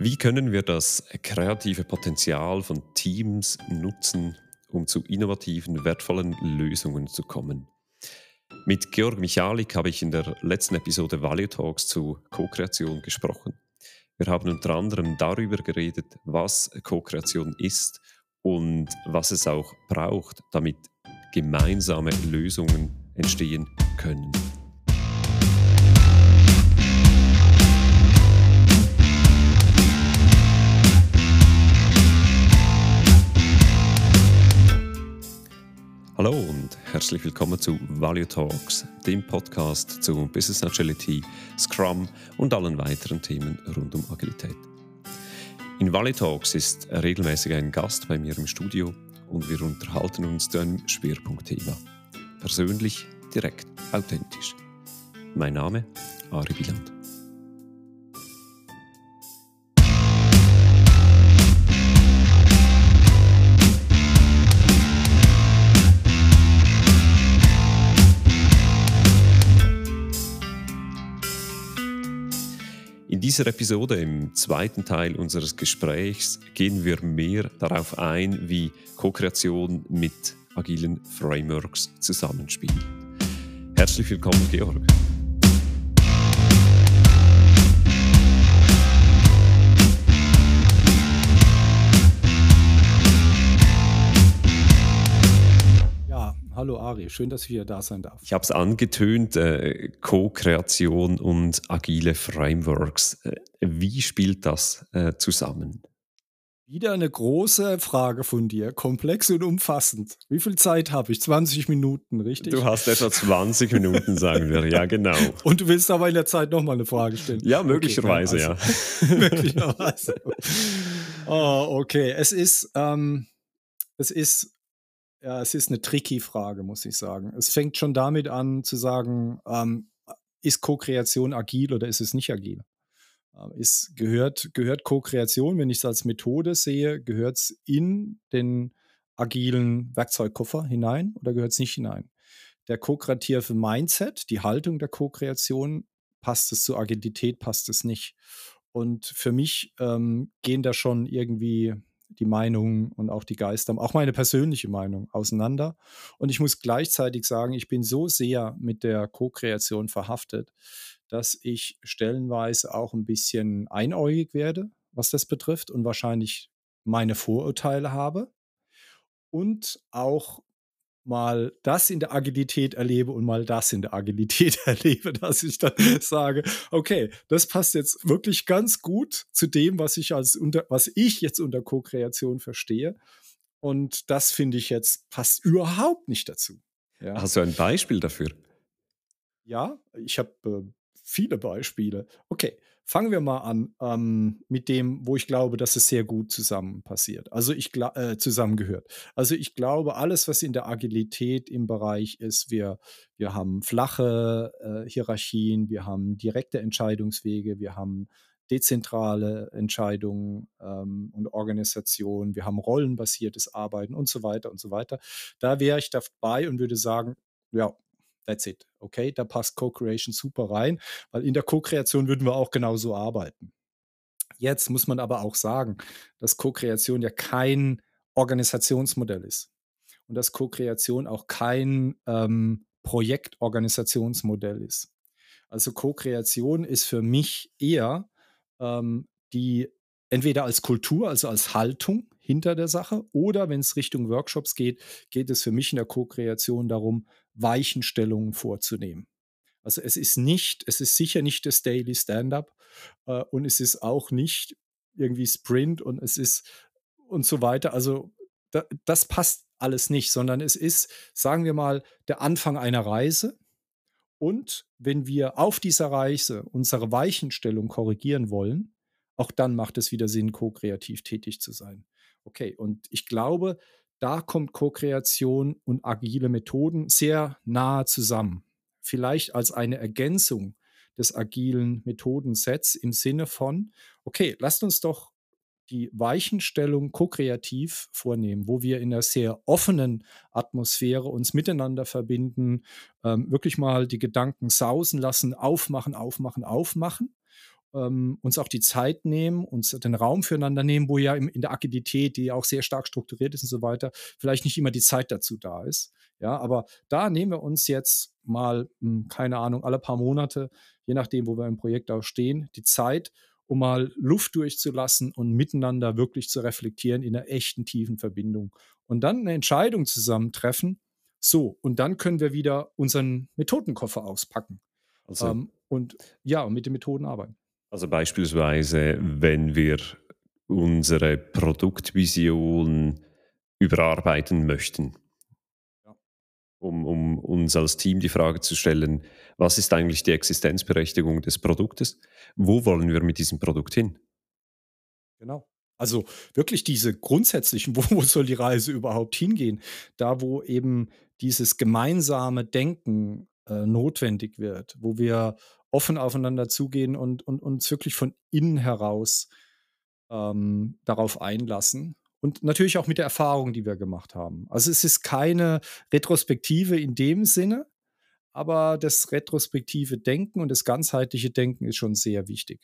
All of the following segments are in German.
Wie können wir das kreative Potenzial von Teams nutzen, um zu innovativen, wertvollen Lösungen zu kommen? Mit Georg Michalik habe ich in der letzten Episode Value Talks zu Co-Kreation gesprochen. Wir haben unter anderem darüber geredet, was Co-Kreation ist und was es auch braucht, damit gemeinsame Lösungen entstehen können. Hallo und herzlich willkommen zu Value Talks, dem Podcast zu Business Agility, Scrum und allen weiteren Themen rund um Agilität. In Value Talks ist regelmäßig ein Gast bei mir im Studio und wir unterhalten uns zu einem Schwerpunktthema. Persönlich, direkt, authentisch. Mein Name Ari Wieland. Dieser Episode, im zweiten Teil unseres Gesprächs, gehen wir mehr darauf ein, wie Co-Kreation mit agilen Frameworks zusammenspielt. Herzlich willkommen, Georg. Hallo Ari, schön, dass ich wieder da sein darf. Ich habe es angetönt, äh, Co-Kreation und agile Frameworks. Äh, wie spielt das äh, zusammen? Wieder eine große Frage von dir, komplex und umfassend. Wie viel Zeit habe ich? 20 Minuten, richtig? Du hast etwa 20 Minuten, sagen wir, ja genau. Und du willst aber in der Zeit nochmal eine Frage stellen? Ja, möglicherweise, okay, also, ja. möglicherweise. Oh, okay, es ist, ähm, es ist ja, es ist eine tricky Frage, muss ich sagen. Es fängt schon damit an zu sagen, ähm, ist Co-Kreation agil oder ist es nicht agil? Ähm, ist, gehört, gehört Co-Kreation, wenn ich es als Methode sehe, gehört es in den agilen Werkzeugkoffer hinein oder gehört es nicht hinein? Der ko-kreative Mindset, die Haltung der Co-Kreation, passt es zur Agilität, passt es nicht. Und für mich ähm, gehen da schon irgendwie die Meinung und auch die Geister, auch meine persönliche Meinung auseinander. Und ich muss gleichzeitig sagen, ich bin so sehr mit der Co-Kreation verhaftet, dass ich stellenweise auch ein bisschen einäugig werde, was das betrifft und wahrscheinlich meine Vorurteile habe und auch mal das in der Agilität erlebe und mal das in der Agilität erlebe, dass ich dann sage, okay, das passt jetzt wirklich ganz gut zu dem, was ich als unter, was ich jetzt unter Co-Kreation verstehe. Und das finde ich jetzt passt überhaupt nicht dazu. Ja. Hast du ein Beispiel dafür? Ja, ich habe äh, viele Beispiele. Okay, fangen wir mal an ähm, mit dem, wo ich glaube, dass es sehr gut zusammen passiert. Also ich äh, zusammengehört. Also ich glaube, alles, was in der Agilität im Bereich ist, wir, wir haben flache äh, Hierarchien, wir haben direkte Entscheidungswege, wir haben dezentrale Entscheidungen ähm, und Organisationen, wir haben rollenbasiertes Arbeiten und so weiter und so weiter. Da wäre ich dabei und würde sagen, ja, That's it. Okay, da passt Co-Creation super rein, weil in der Co-Kreation würden wir auch genauso arbeiten. Jetzt muss man aber auch sagen, dass Co-Kreation ja kein Organisationsmodell ist und dass Co-Kreation auch kein ähm, Projektorganisationsmodell ist. Also Co-Kreation ist für mich eher ähm, die entweder als Kultur, also als Haltung hinter der Sache, oder wenn es Richtung Workshops geht, geht es für mich in der Co-Kreation darum, Weichenstellungen vorzunehmen. Also es ist nicht, es ist sicher nicht das Daily Stand-up äh, und es ist auch nicht irgendwie Sprint und es ist und so weiter. Also da, das passt alles nicht, sondern es ist, sagen wir mal, der Anfang einer Reise. Und wenn wir auf dieser Reise unsere Weichenstellung korrigieren wollen, auch dann macht es wieder Sinn, ko-kreativ tätig zu sein. Okay, und ich glaube, da kommt Co-Kreation und agile Methoden sehr nahe zusammen. Vielleicht als eine Ergänzung des agilen Methodensets im Sinne von, okay, lasst uns doch die Weichenstellung ko-kreativ vornehmen, wo wir in einer sehr offenen Atmosphäre uns miteinander verbinden, ähm, wirklich mal die Gedanken sausen lassen, aufmachen, aufmachen, aufmachen ähm, uns auch die Zeit nehmen, uns den Raum füreinander nehmen, wo ja im, in der Agilität, die ja auch sehr stark strukturiert ist und so weiter, vielleicht nicht immer die Zeit dazu da ist. Ja, aber da nehmen wir uns jetzt mal, hm, keine Ahnung, alle paar Monate, je nachdem, wo wir im Projekt auch stehen, die Zeit, um mal Luft durchzulassen und miteinander wirklich zu reflektieren in einer echten tiefen Verbindung. Und dann eine Entscheidung zusammen treffen. So, und dann können wir wieder unseren Methodenkoffer auspacken. Also, ähm, und ja, mit den Methoden arbeiten. Also beispielsweise, wenn wir unsere Produktvision überarbeiten möchten, ja. um, um uns als Team die Frage zu stellen, was ist eigentlich die Existenzberechtigung des Produktes? Wo wollen wir mit diesem Produkt hin? Genau. Also wirklich diese grundsätzlichen, wo, wo soll die Reise überhaupt hingehen? Da, wo eben dieses gemeinsame Denken äh, notwendig wird, wo wir offen aufeinander zugehen und, und uns wirklich von innen heraus ähm, darauf einlassen. Und natürlich auch mit der Erfahrung, die wir gemacht haben. Also es ist keine Retrospektive in dem Sinne, aber das retrospektive Denken und das ganzheitliche Denken ist schon sehr wichtig.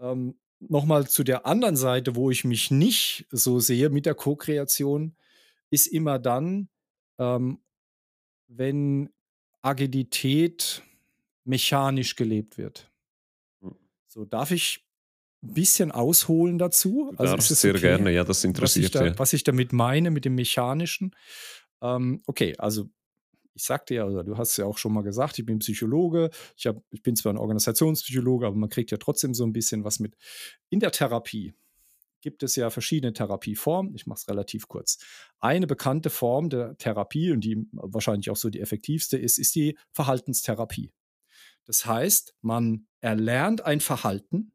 Ähm, Nochmal zu der anderen Seite, wo ich mich nicht so sehe mit der Co-Kreation, ist immer dann, ähm, wenn Agilität mechanisch gelebt wird. Hm. So, darf ich ein bisschen ausholen dazu? Du also ist sehr okay, gerne, ja, das interessiert. Was ich, da, was ich damit meine, mit dem Mechanischen. Ähm, okay, also ich sagte ja, oder du hast ja auch schon mal gesagt, ich bin Psychologe. Ich, hab, ich bin zwar ein Organisationspsychologe, aber man kriegt ja trotzdem so ein bisschen was mit. In der Therapie gibt es ja verschiedene Therapieformen. Ich mache es relativ kurz. Eine bekannte Form der Therapie und die wahrscheinlich auch so die effektivste ist, ist die Verhaltenstherapie. Das heißt, man erlernt ein Verhalten,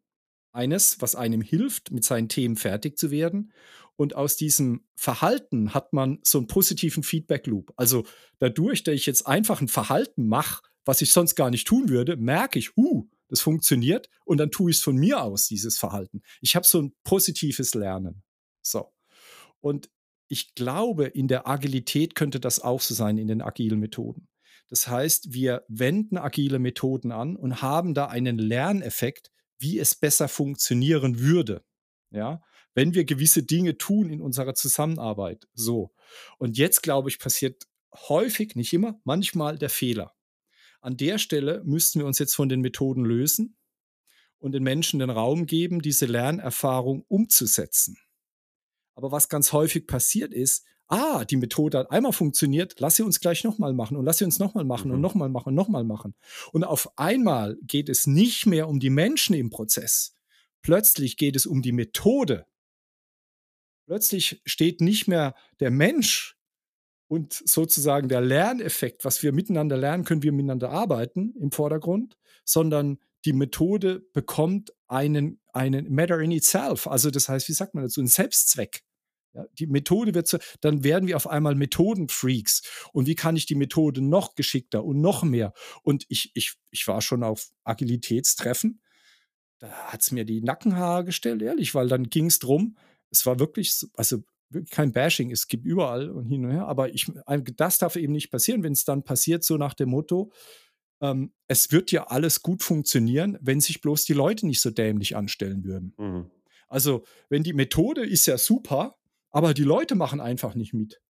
eines, was einem hilft, mit seinen Themen fertig zu werden. Und aus diesem Verhalten hat man so einen positiven Feedback-Loop. Also dadurch, dass ich jetzt einfach ein Verhalten mache, was ich sonst gar nicht tun würde, merke ich, uh, das funktioniert und dann tue ich es von mir aus, dieses Verhalten. Ich habe so ein positives Lernen. So. Und ich glaube, in der Agilität könnte das auch so sein, in den agilen Methoden. Das heißt, wir wenden agile Methoden an und haben da einen Lerneffekt, wie es besser funktionieren würde. Ja, wenn wir gewisse Dinge tun in unserer Zusammenarbeit. So. Und jetzt, glaube ich, passiert häufig, nicht immer, manchmal der Fehler. An der Stelle müssten wir uns jetzt von den Methoden lösen und den Menschen den Raum geben, diese Lernerfahrung umzusetzen. Aber was ganz häufig passiert ist, ah, die Methode hat einmal funktioniert, lass sie uns gleich nochmal machen und lass sie uns nochmal machen mhm. und nochmal machen und nochmal machen. Und auf einmal geht es nicht mehr um die Menschen im Prozess. Plötzlich geht es um die Methode. Plötzlich steht nicht mehr der Mensch und sozusagen der Lerneffekt, was wir miteinander lernen, können wir miteinander arbeiten im Vordergrund, sondern die Methode bekommt einen, einen Matter in itself. Also das heißt, wie sagt man dazu, einen Selbstzweck. Die Methode wird zu, dann werden wir auf einmal Methodenfreaks. Und wie kann ich die Methode noch geschickter und noch mehr? Und ich, ich, ich war schon auf Agilitätstreffen. Da hat es mir die Nackenhaare gestellt, ehrlich, weil dann ging es drum. Es war wirklich, also wirklich kein Bashing, es gibt überall und hin und her, aber ich, das darf eben nicht passieren, wenn es dann passiert, so nach dem Motto, ähm, es wird ja alles gut funktionieren, wenn sich bloß die Leute nicht so dämlich anstellen würden. Mhm. Also, wenn die Methode ist ja super, aber die Leute machen einfach nicht mit.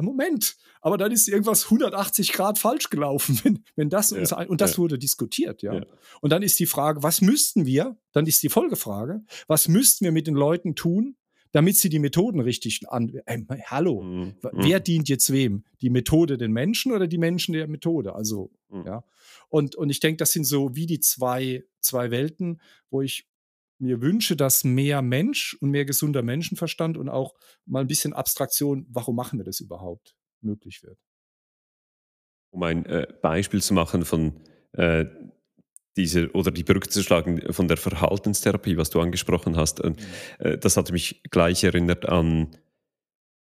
Moment, aber dann ist irgendwas 180 Grad falsch gelaufen, wenn, wenn das ja, uns ein, und das ja. wurde diskutiert, ja. ja. Und dann ist die Frage, was müssten wir, dann ist die Folgefrage, was müssten wir mit den Leuten tun, damit sie die Methoden richtig an. Äh, hallo, mhm. wer mhm. dient jetzt wem? Die Methode den Menschen oder die Menschen der Methode? Also, mhm. ja. Und, und ich denke, das sind so wie die zwei, zwei Welten, wo ich mir wünsche, dass mehr Mensch und mehr gesunder Menschenverstand und auch mal ein bisschen Abstraktion, warum machen wir das überhaupt, möglich wird. Um ein äh, Beispiel zu machen von äh, dieser oder die Brücke zu schlagen von der Verhaltenstherapie, was du angesprochen hast, äh, mhm. äh das hat mich gleich erinnert an,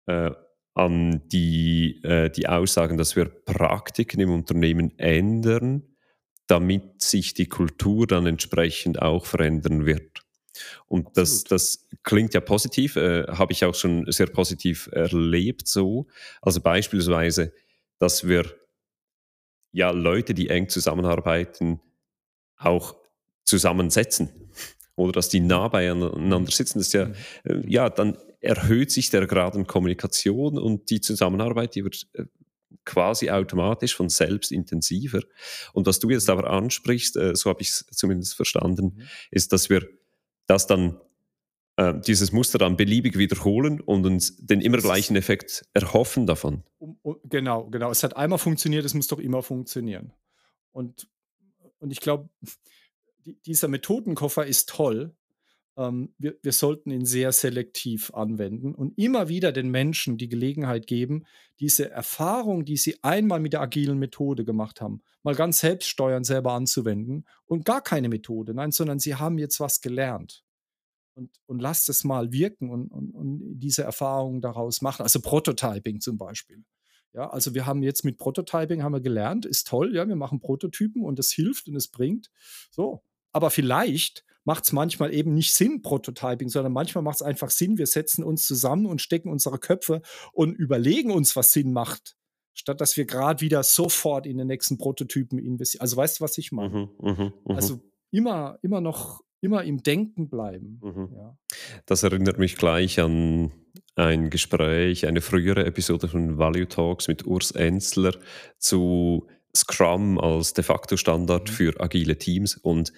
äh, an die, äh, die Aussagen, dass wir Praktiken im Unternehmen ändern, damit sich die Kultur dann entsprechend auch verändern wird. Und das, das klingt ja positiv, äh, habe ich auch schon sehr positiv erlebt so. Also beispielsweise, dass wir ja Leute, die eng zusammenarbeiten, auch zusammensetzen. Oder dass die nah beieinander sitzen, das ist ja, äh, ja, dann erhöht sich der Grad an Kommunikation und die Zusammenarbeit, die wird äh, quasi automatisch von selbst intensiver. Und was du jetzt aber ansprichst, äh, so habe ich es zumindest verstanden, mhm. ist, dass wir das dann äh, dieses Muster dann beliebig wiederholen und uns den immer gleichen Effekt erhoffen davon. Um, um, genau, genau. Es hat einmal funktioniert, es muss doch immer funktionieren. Und, und ich glaube, die, dieser Methodenkoffer ist toll. Ähm, wir, wir sollten ihn sehr selektiv anwenden und immer wieder den Menschen die Gelegenheit geben, diese Erfahrung, die sie einmal mit der agilen Methode gemacht haben, mal ganz selbststeuernd selber anzuwenden und gar keine Methode, nein, sondern sie haben jetzt was gelernt und, und lasst es mal wirken und, und, und diese Erfahrungen daraus machen. Also Prototyping zum Beispiel. Ja, also wir haben jetzt mit Prototyping haben wir gelernt, ist toll, ja, wir machen Prototypen und es hilft und es bringt. So, aber vielleicht macht es manchmal eben nicht Sinn, Prototyping, sondern manchmal macht es einfach Sinn, wir setzen uns zusammen und stecken unsere Köpfe und überlegen uns, was Sinn macht, statt dass wir gerade wieder sofort in den nächsten Prototypen investieren. Also weißt du, was ich meine? Mhm, mh, mh. Also immer, immer noch immer im Denken bleiben. Mhm. Ja. Das erinnert mich gleich an ein Gespräch, eine frühere Episode von Value Talks mit Urs Enzler zu Scrum als de facto Standard mhm. für agile Teams und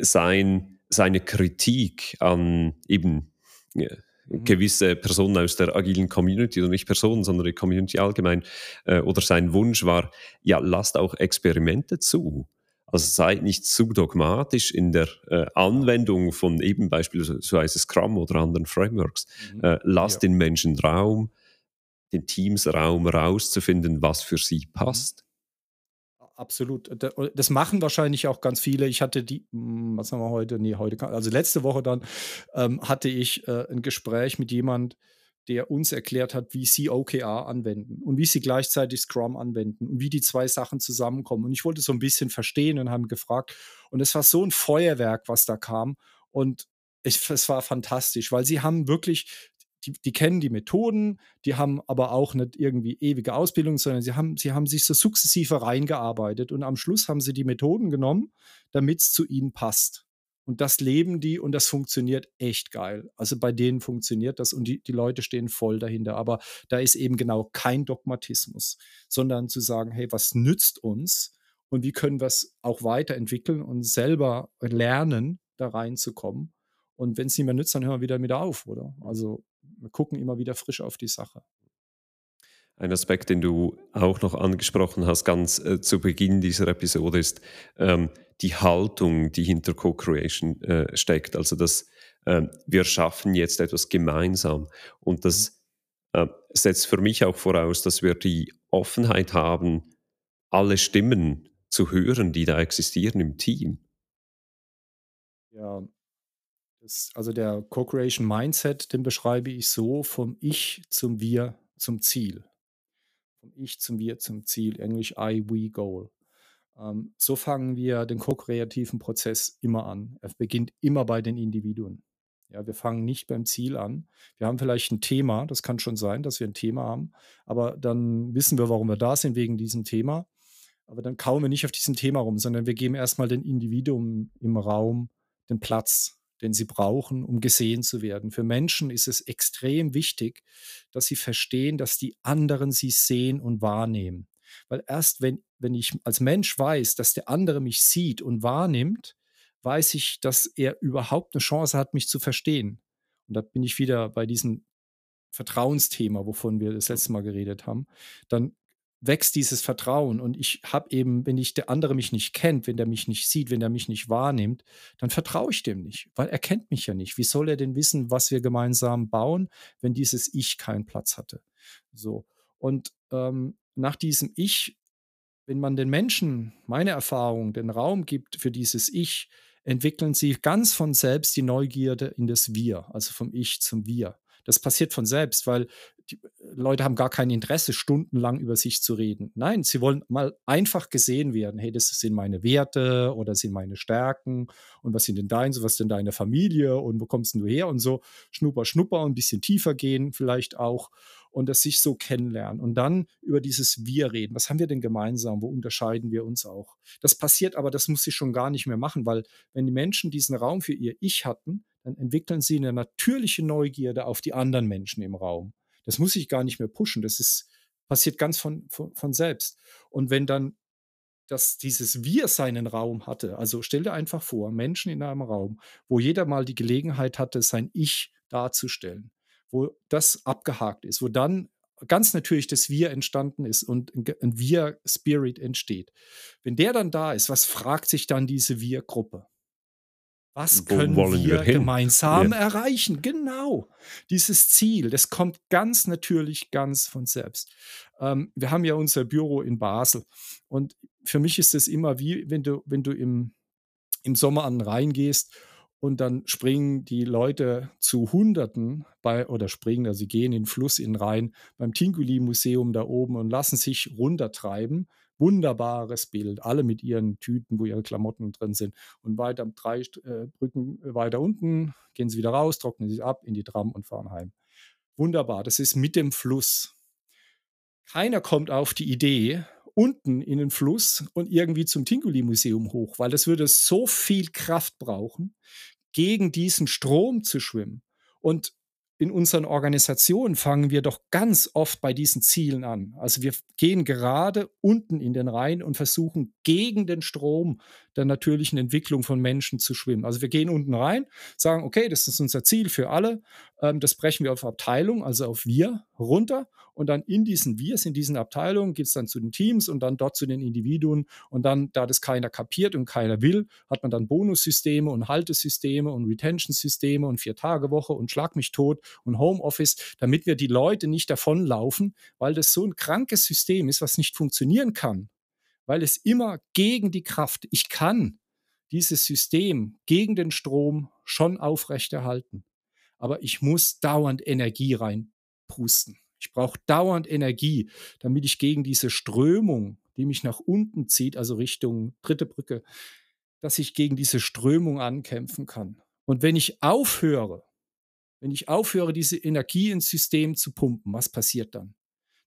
sein, seine Kritik an eben mhm. gewisse Personen aus der agilen Community oder nicht Personen, sondern die Community allgemein äh, oder sein Wunsch war, ja, lasst auch Experimente zu. Also seid nicht zu dogmatisch in der äh, Anwendung von eben beispielsweise Scrum oder anderen Frameworks. Mhm. Äh, lasst ja. den Menschen Raum, den Teams Raum rauszufinden, was für sie mhm. passt. Absolut. Das machen wahrscheinlich auch ganz viele. Ich hatte die, hm, was haben wir heute? Nee, heute, also letzte Woche dann ähm, hatte ich äh, ein Gespräch mit jemand, der uns erklärt hat, wie sie OKR anwenden und wie sie gleichzeitig Scrum anwenden und wie die zwei Sachen zusammenkommen. Und ich wollte so ein bisschen verstehen und haben gefragt. Und es war so ein Feuerwerk, was da kam. Und ich, es war fantastisch, weil sie haben wirklich, die, die, kennen die Methoden, die haben aber auch nicht irgendwie ewige Ausbildung, sondern sie haben, sie haben sich so sukzessive reingearbeitet und am Schluss haben sie die Methoden genommen, damit es zu ihnen passt. Und das leben die und das funktioniert echt geil. Also bei denen funktioniert das und die, die Leute stehen voll dahinter. Aber da ist eben genau kein Dogmatismus, sondern zu sagen, hey, was nützt uns und wie können wir es auch weiterentwickeln und selber lernen, da reinzukommen. Und wenn es nicht mehr nützt, dann hören wir wieder mit auf, oder? Also wir gucken immer wieder frisch auf die Sache. Ein Aspekt, den du auch noch angesprochen hast, ganz äh, zu Beginn dieser Episode, ist ähm, die Haltung, die hinter Co-Creation äh, steckt. Also, dass äh, wir schaffen jetzt etwas gemeinsam. Und das äh, setzt für mich auch voraus, dass wir die Offenheit haben, alle Stimmen zu hören, die da existieren im Team. Ja, also der Co-Creation Mindset, den beschreibe ich so vom Ich zum Wir zum Ziel vom Ich zum Wir zum Ziel, Englisch I, We, Goal. Ähm, so fangen wir den ko-kreativen Prozess immer an. Er beginnt immer bei den Individuen. Ja, wir fangen nicht beim Ziel an. Wir haben vielleicht ein Thema, das kann schon sein, dass wir ein Thema haben, aber dann wissen wir, warum wir da sind, wegen diesem Thema. Aber dann kauen wir nicht auf diesem Thema rum, sondern wir geben erstmal den Individuum im Raum den Platz, den sie brauchen, um gesehen zu werden. Für Menschen ist es extrem wichtig, dass sie verstehen, dass die anderen sie sehen und wahrnehmen. Weil erst wenn, wenn ich als Mensch weiß, dass der andere mich sieht und wahrnimmt, weiß ich, dass er überhaupt eine Chance hat, mich zu verstehen. Und da bin ich wieder bei diesem Vertrauensthema, wovon wir das letzte Mal geredet haben. Dann wächst dieses Vertrauen. Und ich habe eben, wenn ich der andere mich nicht kennt, wenn der mich nicht sieht, wenn der mich nicht wahrnimmt, dann vertraue ich dem nicht, weil er kennt mich ja nicht. Wie soll er denn wissen, was wir gemeinsam bauen, wenn dieses Ich keinen Platz hatte? So. Und ähm, nach diesem Ich, wenn man den Menschen, meine Erfahrung, den Raum gibt für dieses Ich, entwickeln sie ganz von selbst die Neugierde in das Wir, also vom Ich zum Wir. Das passiert von selbst, weil die, Leute haben gar kein Interesse, stundenlang über sich zu reden. Nein, sie wollen mal einfach gesehen werden. Hey, das sind meine Werte oder sind meine Stärken und was sind denn deine, was denn deine Familie und wo kommst du her und so. Schnupper, schnupper und ein bisschen tiefer gehen vielleicht auch und das sich so kennenlernen und dann über dieses Wir reden. Was haben wir denn gemeinsam? Wo unterscheiden wir uns auch? Das passiert aber, das muss ich schon gar nicht mehr machen, weil wenn die Menschen diesen Raum für ihr Ich hatten, dann entwickeln sie eine natürliche Neugierde auf die anderen Menschen im Raum. Das muss ich gar nicht mehr pushen. Das ist, passiert ganz von, von, von selbst. Und wenn dann dass dieses Wir seinen Raum hatte. Also stell dir einfach vor, Menschen in einem Raum, wo jeder mal die Gelegenheit hatte, sein Ich darzustellen wo das abgehakt ist, wo dann ganz natürlich das Wir entstanden ist und ein Wir-Spirit entsteht. Wenn der dann da ist, was fragt sich dann diese Wir-Gruppe? Was können wir, wir gemeinsam ja. erreichen? Genau, dieses Ziel, das kommt ganz natürlich, ganz von selbst. Ähm, wir haben ja unser Büro in Basel und für mich ist es immer wie, wenn du, wenn du im, im Sommer an den Rhein gehst und dann springen die Leute zu Hunderten bei, oder springen, also sie gehen in den Fluss in den Rhein beim Tinguli-Museum da oben und lassen sich runtertreiben. Wunderbares Bild, alle mit ihren Tüten, wo ihre Klamotten drin sind. Und weiter drei äh, Brücken weiter unten gehen sie wieder raus, trocknen sich ab in die Tram und fahren heim. Wunderbar, das ist mit dem Fluss. Keiner kommt auf die Idee, unten in den Fluss und irgendwie zum Tinguli-Museum hoch, weil das würde so viel Kraft brauchen gegen diesen Strom zu schwimmen. Und in unseren Organisationen fangen wir doch ganz oft bei diesen Zielen an. Also wir gehen gerade unten in den Rhein und versuchen gegen den Strom der natürlichen Entwicklung von Menschen zu schwimmen. Also wir gehen unten rein, sagen, okay, das ist unser Ziel für alle. Ähm, das brechen wir auf Abteilung, also auf wir runter. Und dann in diesen Wirs, in diesen Abteilungen geht es dann zu den Teams und dann dort zu den Individuen. Und dann, da das keiner kapiert und keiner will, hat man dann Bonussysteme und Haltesysteme und Retention-Systeme und Vier-Tage-Woche und Schlag mich tot und Homeoffice, damit wir die Leute nicht davonlaufen, weil das so ein krankes System ist, was nicht funktionieren kann weil es immer gegen die Kraft, ich kann dieses System gegen den Strom schon aufrechterhalten, aber ich muss dauernd Energie reinpusten. Ich brauche dauernd Energie, damit ich gegen diese Strömung, die mich nach unten zieht, also Richtung dritte Brücke, dass ich gegen diese Strömung ankämpfen kann. Und wenn ich aufhöre, wenn ich aufhöre, diese Energie ins System zu pumpen, was passiert dann?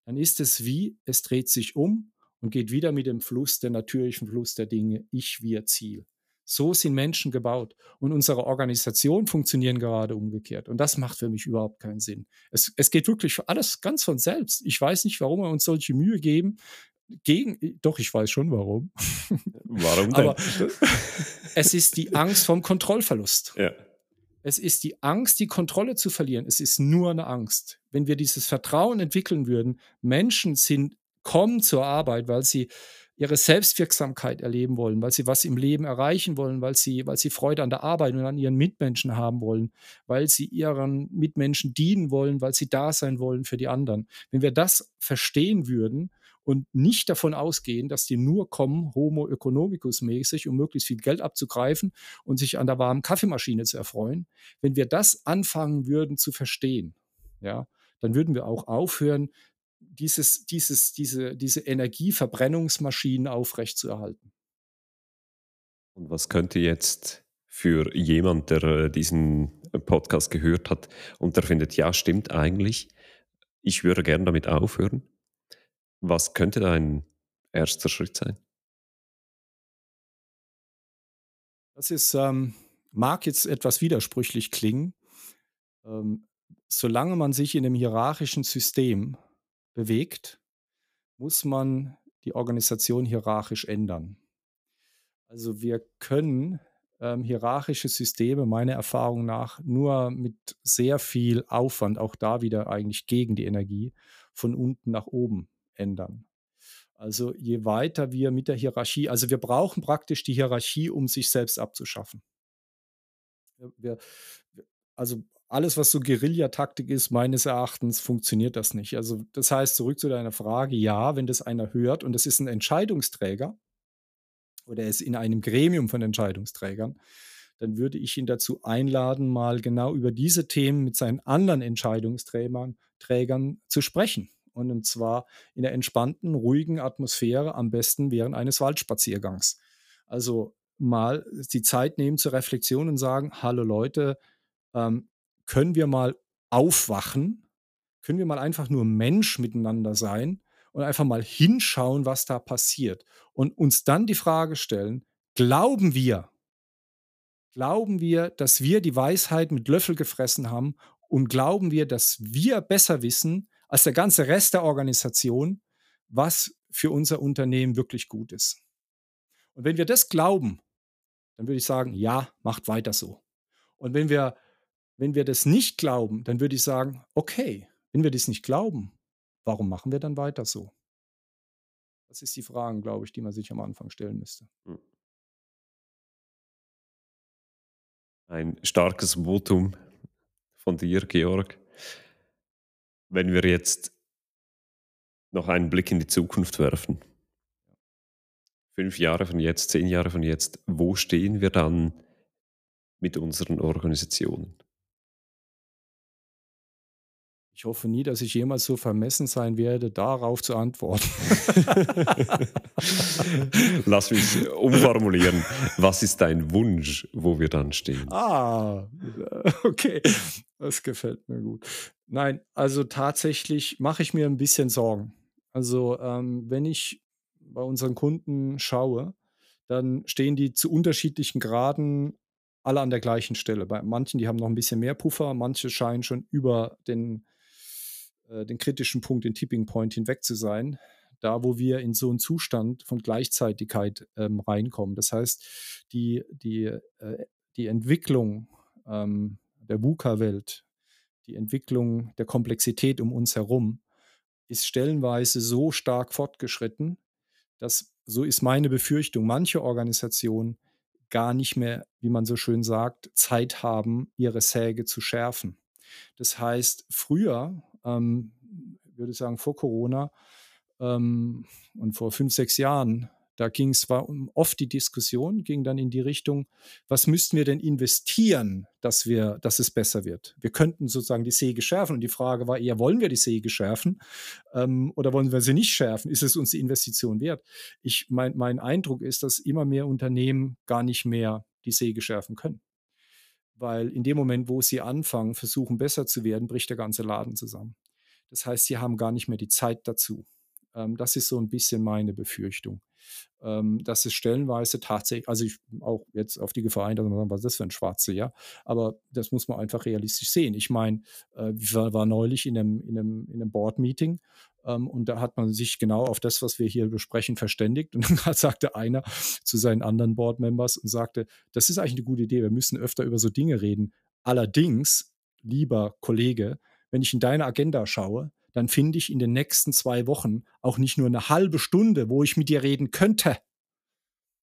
Dann ist es wie, es dreht sich um und geht wieder mit dem Fluss, der natürlichen Fluss der Dinge, ich, wir, Ziel. So sind Menschen gebaut. Und unsere Organisationen funktionieren gerade umgekehrt. Und das macht für mich überhaupt keinen Sinn. Es, es geht wirklich alles ganz von selbst. Ich weiß nicht, warum wir uns solche Mühe geben. Gegen, doch, ich weiß schon warum. Warum denn? Aber es ist die Angst vom Kontrollverlust. Ja. Es ist die Angst, die Kontrolle zu verlieren. Es ist nur eine Angst. Wenn wir dieses Vertrauen entwickeln würden, Menschen sind kommen zur Arbeit, weil sie ihre Selbstwirksamkeit erleben wollen, weil sie was im Leben erreichen wollen, weil sie, weil sie Freude an der Arbeit und an ihren Mitmenschen haben wollen, weil sie ihren Mitmenschen dienen wollen, weil sie da sein wollen für die anderen. Wenn wir das verstehen würden und nicht davon ausgehen, dass die nur kommen, homo economicus mäßig, um möglichst viel Geld abzugreifen und sich an der warmen Kaffeemaschine zu erfreuen, wenn wir das anfangen würden zu verstehen, ja, dann würden wir auch aufhören, dieses, dieses, diese, diese Energieverbrennungsmaschinen aufrechtzuerhalten. Und was könnte jetzt für jemand, der äh, diesen Podcast gehört hat und der findet, ja, stimmt eigentlich, ich würde gerne damit aufhören. Was könnte da ein erster Schritt sein? Das ist, ähm, mag jetzt etwas widersprüchlich klingen. Ähm, solange man sich in einem hierarchischen System bewegt, muss man die Organisation hierarchisch ändern. Also wir können ähm, hierarchische Systeme meiner Erfahrung nach nur mit sehr viel Aufwand, auch da wieder eigentlich gegen die Energie, von unten nach oben ändern. Also je weiter wir mit der Hierarchie, also wir brauchen praktisch die Hierarchie, um sich selbst abzuschaffen. Wir, also alles, was so Guerillataktik ist, meines Erachtens funktioniert das nicht. Also das heißt, zurück zu deiner Frage, ja, wenn das einer hört und es ist ein Entscheidungsträger oder er ist in einem Gremium von Entscheidungsträgern, dann würde ich ihn dazu einladen, mal genau über diese Themen mit seinen anderen Entscheidungsträgern Trägern zu sprechen. Und zwar in der entspannten, ruhigen Atmosphäre, am besten während eines Waldspaziergangs. Also mal die Zeit nehmen zur Reflexion und sagen, hallo Leute, ähm, können wir mal aufwachen? Können wir mal einfach nur Mensch miteinander sein und einfach mal hinschauen, was da passiert? Und uns dann die Frage stellen, glauben wir, glauben wir, dass wir die Weisheit mit Löffel gefressen haben und glauben wir, dass wir besser wissen als der ganze Rest der Organisation, was für unser Unternehmen wirklich gut ist. Und wenn wir das glauben, dann würde ich sagen, ja, macht weiter so. Und wenn wir, wenn wir das nicht glauben, dann würde ich sagen, okay, wenn wir das nicht glauben, warum machen wir dann weiter so? Das ist die Frage, glaube ich, die man sich am Anfang stellen müsste. Hm. Ein starkes Votum von dir, Georg. Wenn wir jetzt noch einen Blick in die Zukunft werfen, fünf Jahre von jetzt, zehn Jahre von jetzt, wo stehen wir dann mit unseren Organisationen? Ich hoffe nie, dass ich jemals so vermessen sein werde, darauf zu antworten. Lass mich umformulieren. Was ist dein Wunsch, wo wir dann stehen? Ah, okay. Das gefällt mir gut. Nein, also tatsächlich mache ich mir ein bisschen Sorgen. Also, ähm, wenn ich bei unseren Kunden schaue, dann stehen die zu unterschiedlichen Graden alle an der gleichen Stelle. Bei manchen, die haben noch ein bisschen mehr Puffer, manche scheinen schon über den äh, den kritischen Punkt, den Tipping Point hinweg zu sein, da wo wir in so einen Zustand von Gleichzeitigkeit ähm, reinkommen. Das heißt, die, die, äh, die Entwicklung ähm, der VUCA-Welt, die Entwicklung der Komplexität um uns herum, ist stellenweise so stark fortgeschritten, dass, so ist meine Befürchtung, manche Organisationen gar nicht mehr, wie man so schön sagt, Zeit haben, ihre Säge zu schärfen. Das heißt, früher ähm, würde sagen, vor Corona ähm, und vor fünf, sechs Jahren, da ging es oft die Diskussion, ging dann in die Richtung, was müssten wir denn investieren, dass wir, dass es besser wird? Wir könnten sozusagen die Säge schärfen und die Frage war eher, wollen wir die Säge schärfen ähm, oder wollen wir sie nicht schärfen? Ist es uns die Investition wert? Ich, mein, mein Eindruck ist, dass immer mehr Unternehmen gar nicht mehr die Säge schärfen können weil in dem Moment, wo sie anfangen, versuchen besser zu werden, bricht der ganze Laden zusammen. Das heißt, sie haben gar nicht mehr die Zeit dazu. Ähm, das ist so ein bisschen meine Befürchtung. Ähm, dass es stellenweise tatsächlich, also ich auch jetzt auf die Gefahr ein, dass man sagt, was ist das für ein Schwarze, ja, aber das muss man einfach realistisch sehen. Ich meine, äh, ich war, war, neulich in einem, in einem, in einem Board-Meeting und da hat man sich genau auf das, was wir hier besprechen, verständigt. Und dann sagte einer zu seinen anderen Board-Members und sagte, das ist eigentlich eine gute Idee, wir müssen öfter über so Dinge reden. Allerdings, lieber Kollege, wenn ich in deine Agenda schaue, dann finde ich in den nächsten zwei Wochen auch nicht nur eine halbe Stunde, wo ich mit dir reden könnte.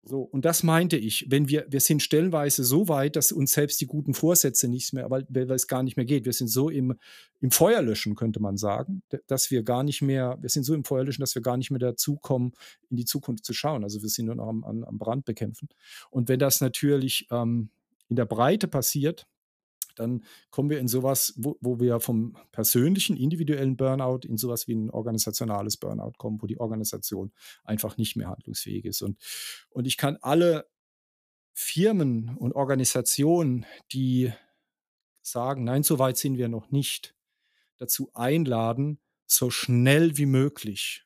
So, und das meinte ich, wenn wir, wir sind stellenweise so weit, dass uns selbst die guten Vorsätze nicht mehr, weil, weil es gar nicht mehr geht. Wir sind so im, im Feuerlöschen, könnte man sagen, dass wir gar nicht mehr, wir sind so im Feuerlöschen, dass wir gar nicht mehr dazukommen, in die Zukunft zu schauen. Also wir sind nur noch am, am Brand bekämpfen. Und wenn das natürlich ähm, in der Breite passiert, dann kommen wir in sowas, wo, wo wir vom persönlichen, individuellen Burnout in sowas wie ein organisationales Burnout kommen, wo die Organisation einfach nicht mehr handlungsfähig ist. Und, und ich kann alle Firmen und Organisationen, die sagen, nein, so weit sind wir noch nicht, dazu einladen, so schnell wie möglich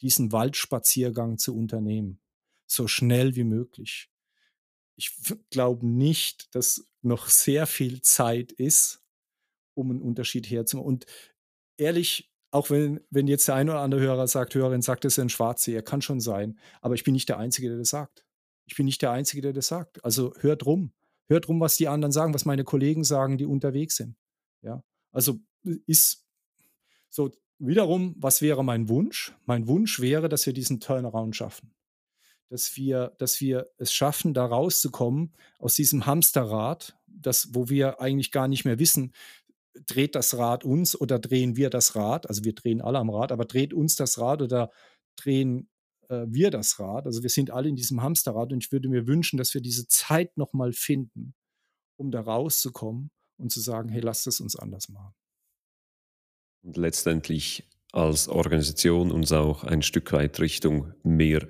diesen Waldspaziergang zu unternehmen. So schnell wie möglich ich glaube nicht, dass noch sehr viel Zeit ist, um einen Unterschied herzumachen. Und ehrlich, auch wenn, wenn jetzt der ein oder andere Hörer sagt, Hörerin sagt, das ist ein Schwarzseher, kann schon sein. Aber ich bin nicht der Einzige, der das sagt. Ich bin nicht der Einzige, der das sagt. Also hört rum. Hört rum, was die anderen sagen, was meine Kollegen sagen, die unterwegs sind. Ja. Also ist so wiederum, was wäre mein Wunsch? Mein Wunsch wäre, dass wir diesen Turnaround schaffen dass wir, dass wir es schaffen, da rauszukommen aus diesem Hamsterrad, das, wo wir eigentlich gar nicht mehr wissen, dreht das Rad uns oder drehen wir das Rad? Also wir drehen alle am Rad, aber dreht uns das Rad oder drehen äh, wir das Rad? Also wir sind alle in diesem Hamsterrad und ich würde mir wünschen, dass wir diese Zeit nochmal finden, um da rauszukommen und zu sagen, hey, lasst es uns anders machen. Und letztendlich als Organisation uns auch ein Stück weit Richtung mehr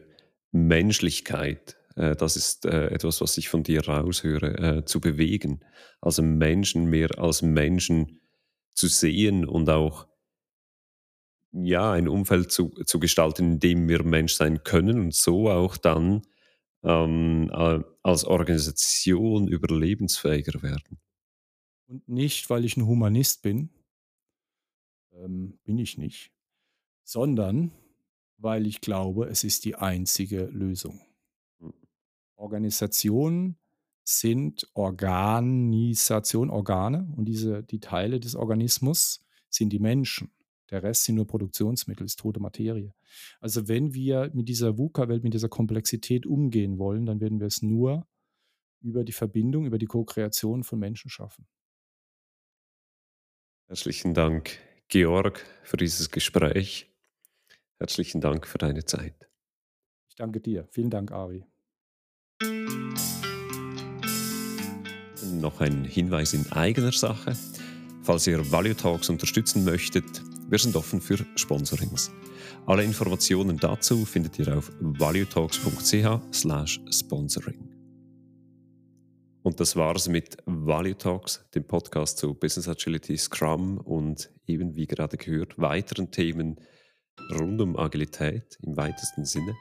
Menschlichkeit, äh, das ist äh, etwas, was ich von dir raushöre, äh, zu bewegen. Also Menschen mehr als Menschen zu sehen und auch ja, ein Umfeld zu, zu gestalten, in dem wir Mensch sein können und so auch dann ähm, als Organisation überlebensfähiger werden. Und nicht, weil ich ein Humanist bin, ähm, bin ich nicht, sondern weil ich glaube, es ist die einzige Lösung. Hm. Organisationen sind Organisation, Organe und diese, die Teile des Organismus sind die Menschen. Der Rest sind nur Produktionsmittel, ist tote Materie. Also wenn wir mit dieser VUCA-Welt, mit dieser Komplexität umgehen wollen, dann werden wir es nur über die Verbindung, über die Co-Kreation von Menschen schaffen. Herzlichen Dank, Georg, für dieses Gespräch. Herzlichen Dank für deine Zeit. Ich danke dir. Vielen Dank, Ari. Noch ein Hinweis in eigener Sache. Falls ihr Value Talks unterstützen möchtet, wir sind offen für Sponsorings. Alle Informationen dazu findet ihr auf valuetalks.ch/sponsoring. Und das war's mit Value Talks, dem Podcast zu Business Agility, Scrum und eben wie gerade gehört, weiteren Themen rund um Agilität im weitesten Sinne.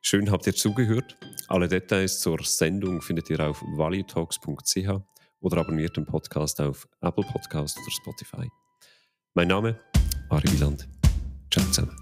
Schön habt ihr zugehört. Alle Details zur Sendung findet ihr auf valuetalks.ch oder abonniert den Podcast auf Apple Podcast oder Spotify. Mein Name, Ari Wieland. Ciao zusammen.